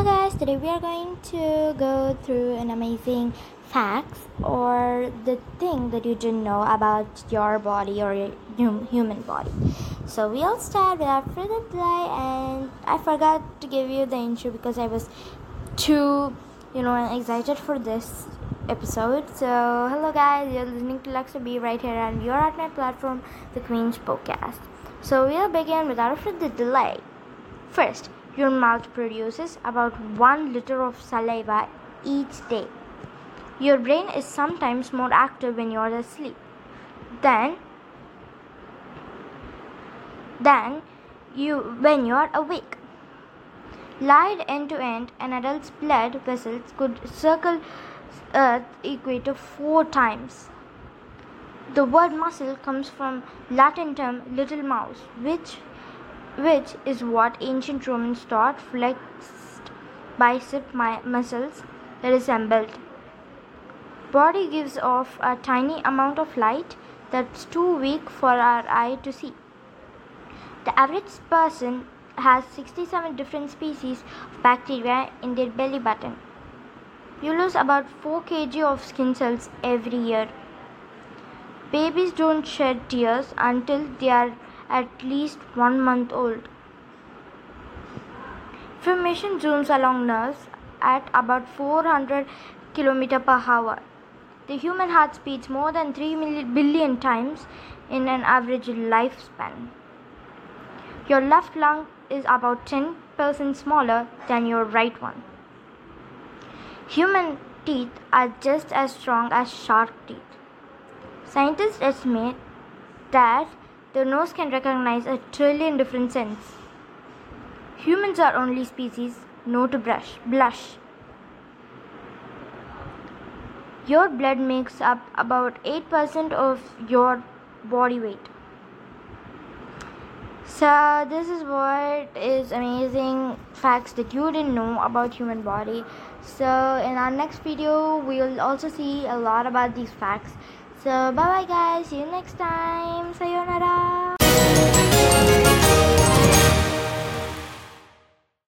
Hello guys, today we are going to go through an amazing facts or the thing that you didn't know about your body or your human body. So we'll start without further delay and I forgot to give you the intro because I was too, you know, excited for this episode. So hello guys, you're listening to Luxa B right here and you're at my platform, the Queen's Podcast. So we'll begin without further delay. First, your mouth produces about 1 liter of saliva each day. Your brain is sometimes more active when you're asleep than than you when you're awake. Lied end to end, an adult's blood vessels could circle Earth equator four times. The word muscle comes from Latin term little mouse, which which is what ancient Romans thought flexed bicep muscles resembled. Body gives off a tiny amount of light that's too weak for our eye to see. The average person has 67 different species of bacteria in their belly button. You lose about 4 kg of skin cells every year. Babies don't shed tears until they are at least one month old. Information zooms along nerves at about 400 km per hour. The human heart beats more than 3 billion times in an average lifespan. Your left lung is about 10% smaller than your right one. Human teeth are just as strong as shark teeth. Scientists estimate that the nose can recognize a trillion different scents. Humans are only species known to brush, blush. Your blood makes up about 8% of your body weight. So this is what is amazing facts that you didn't know about human body. So in our next video we'll also see a lot about these facts. So bye bye guys, see you next time. Sayonara.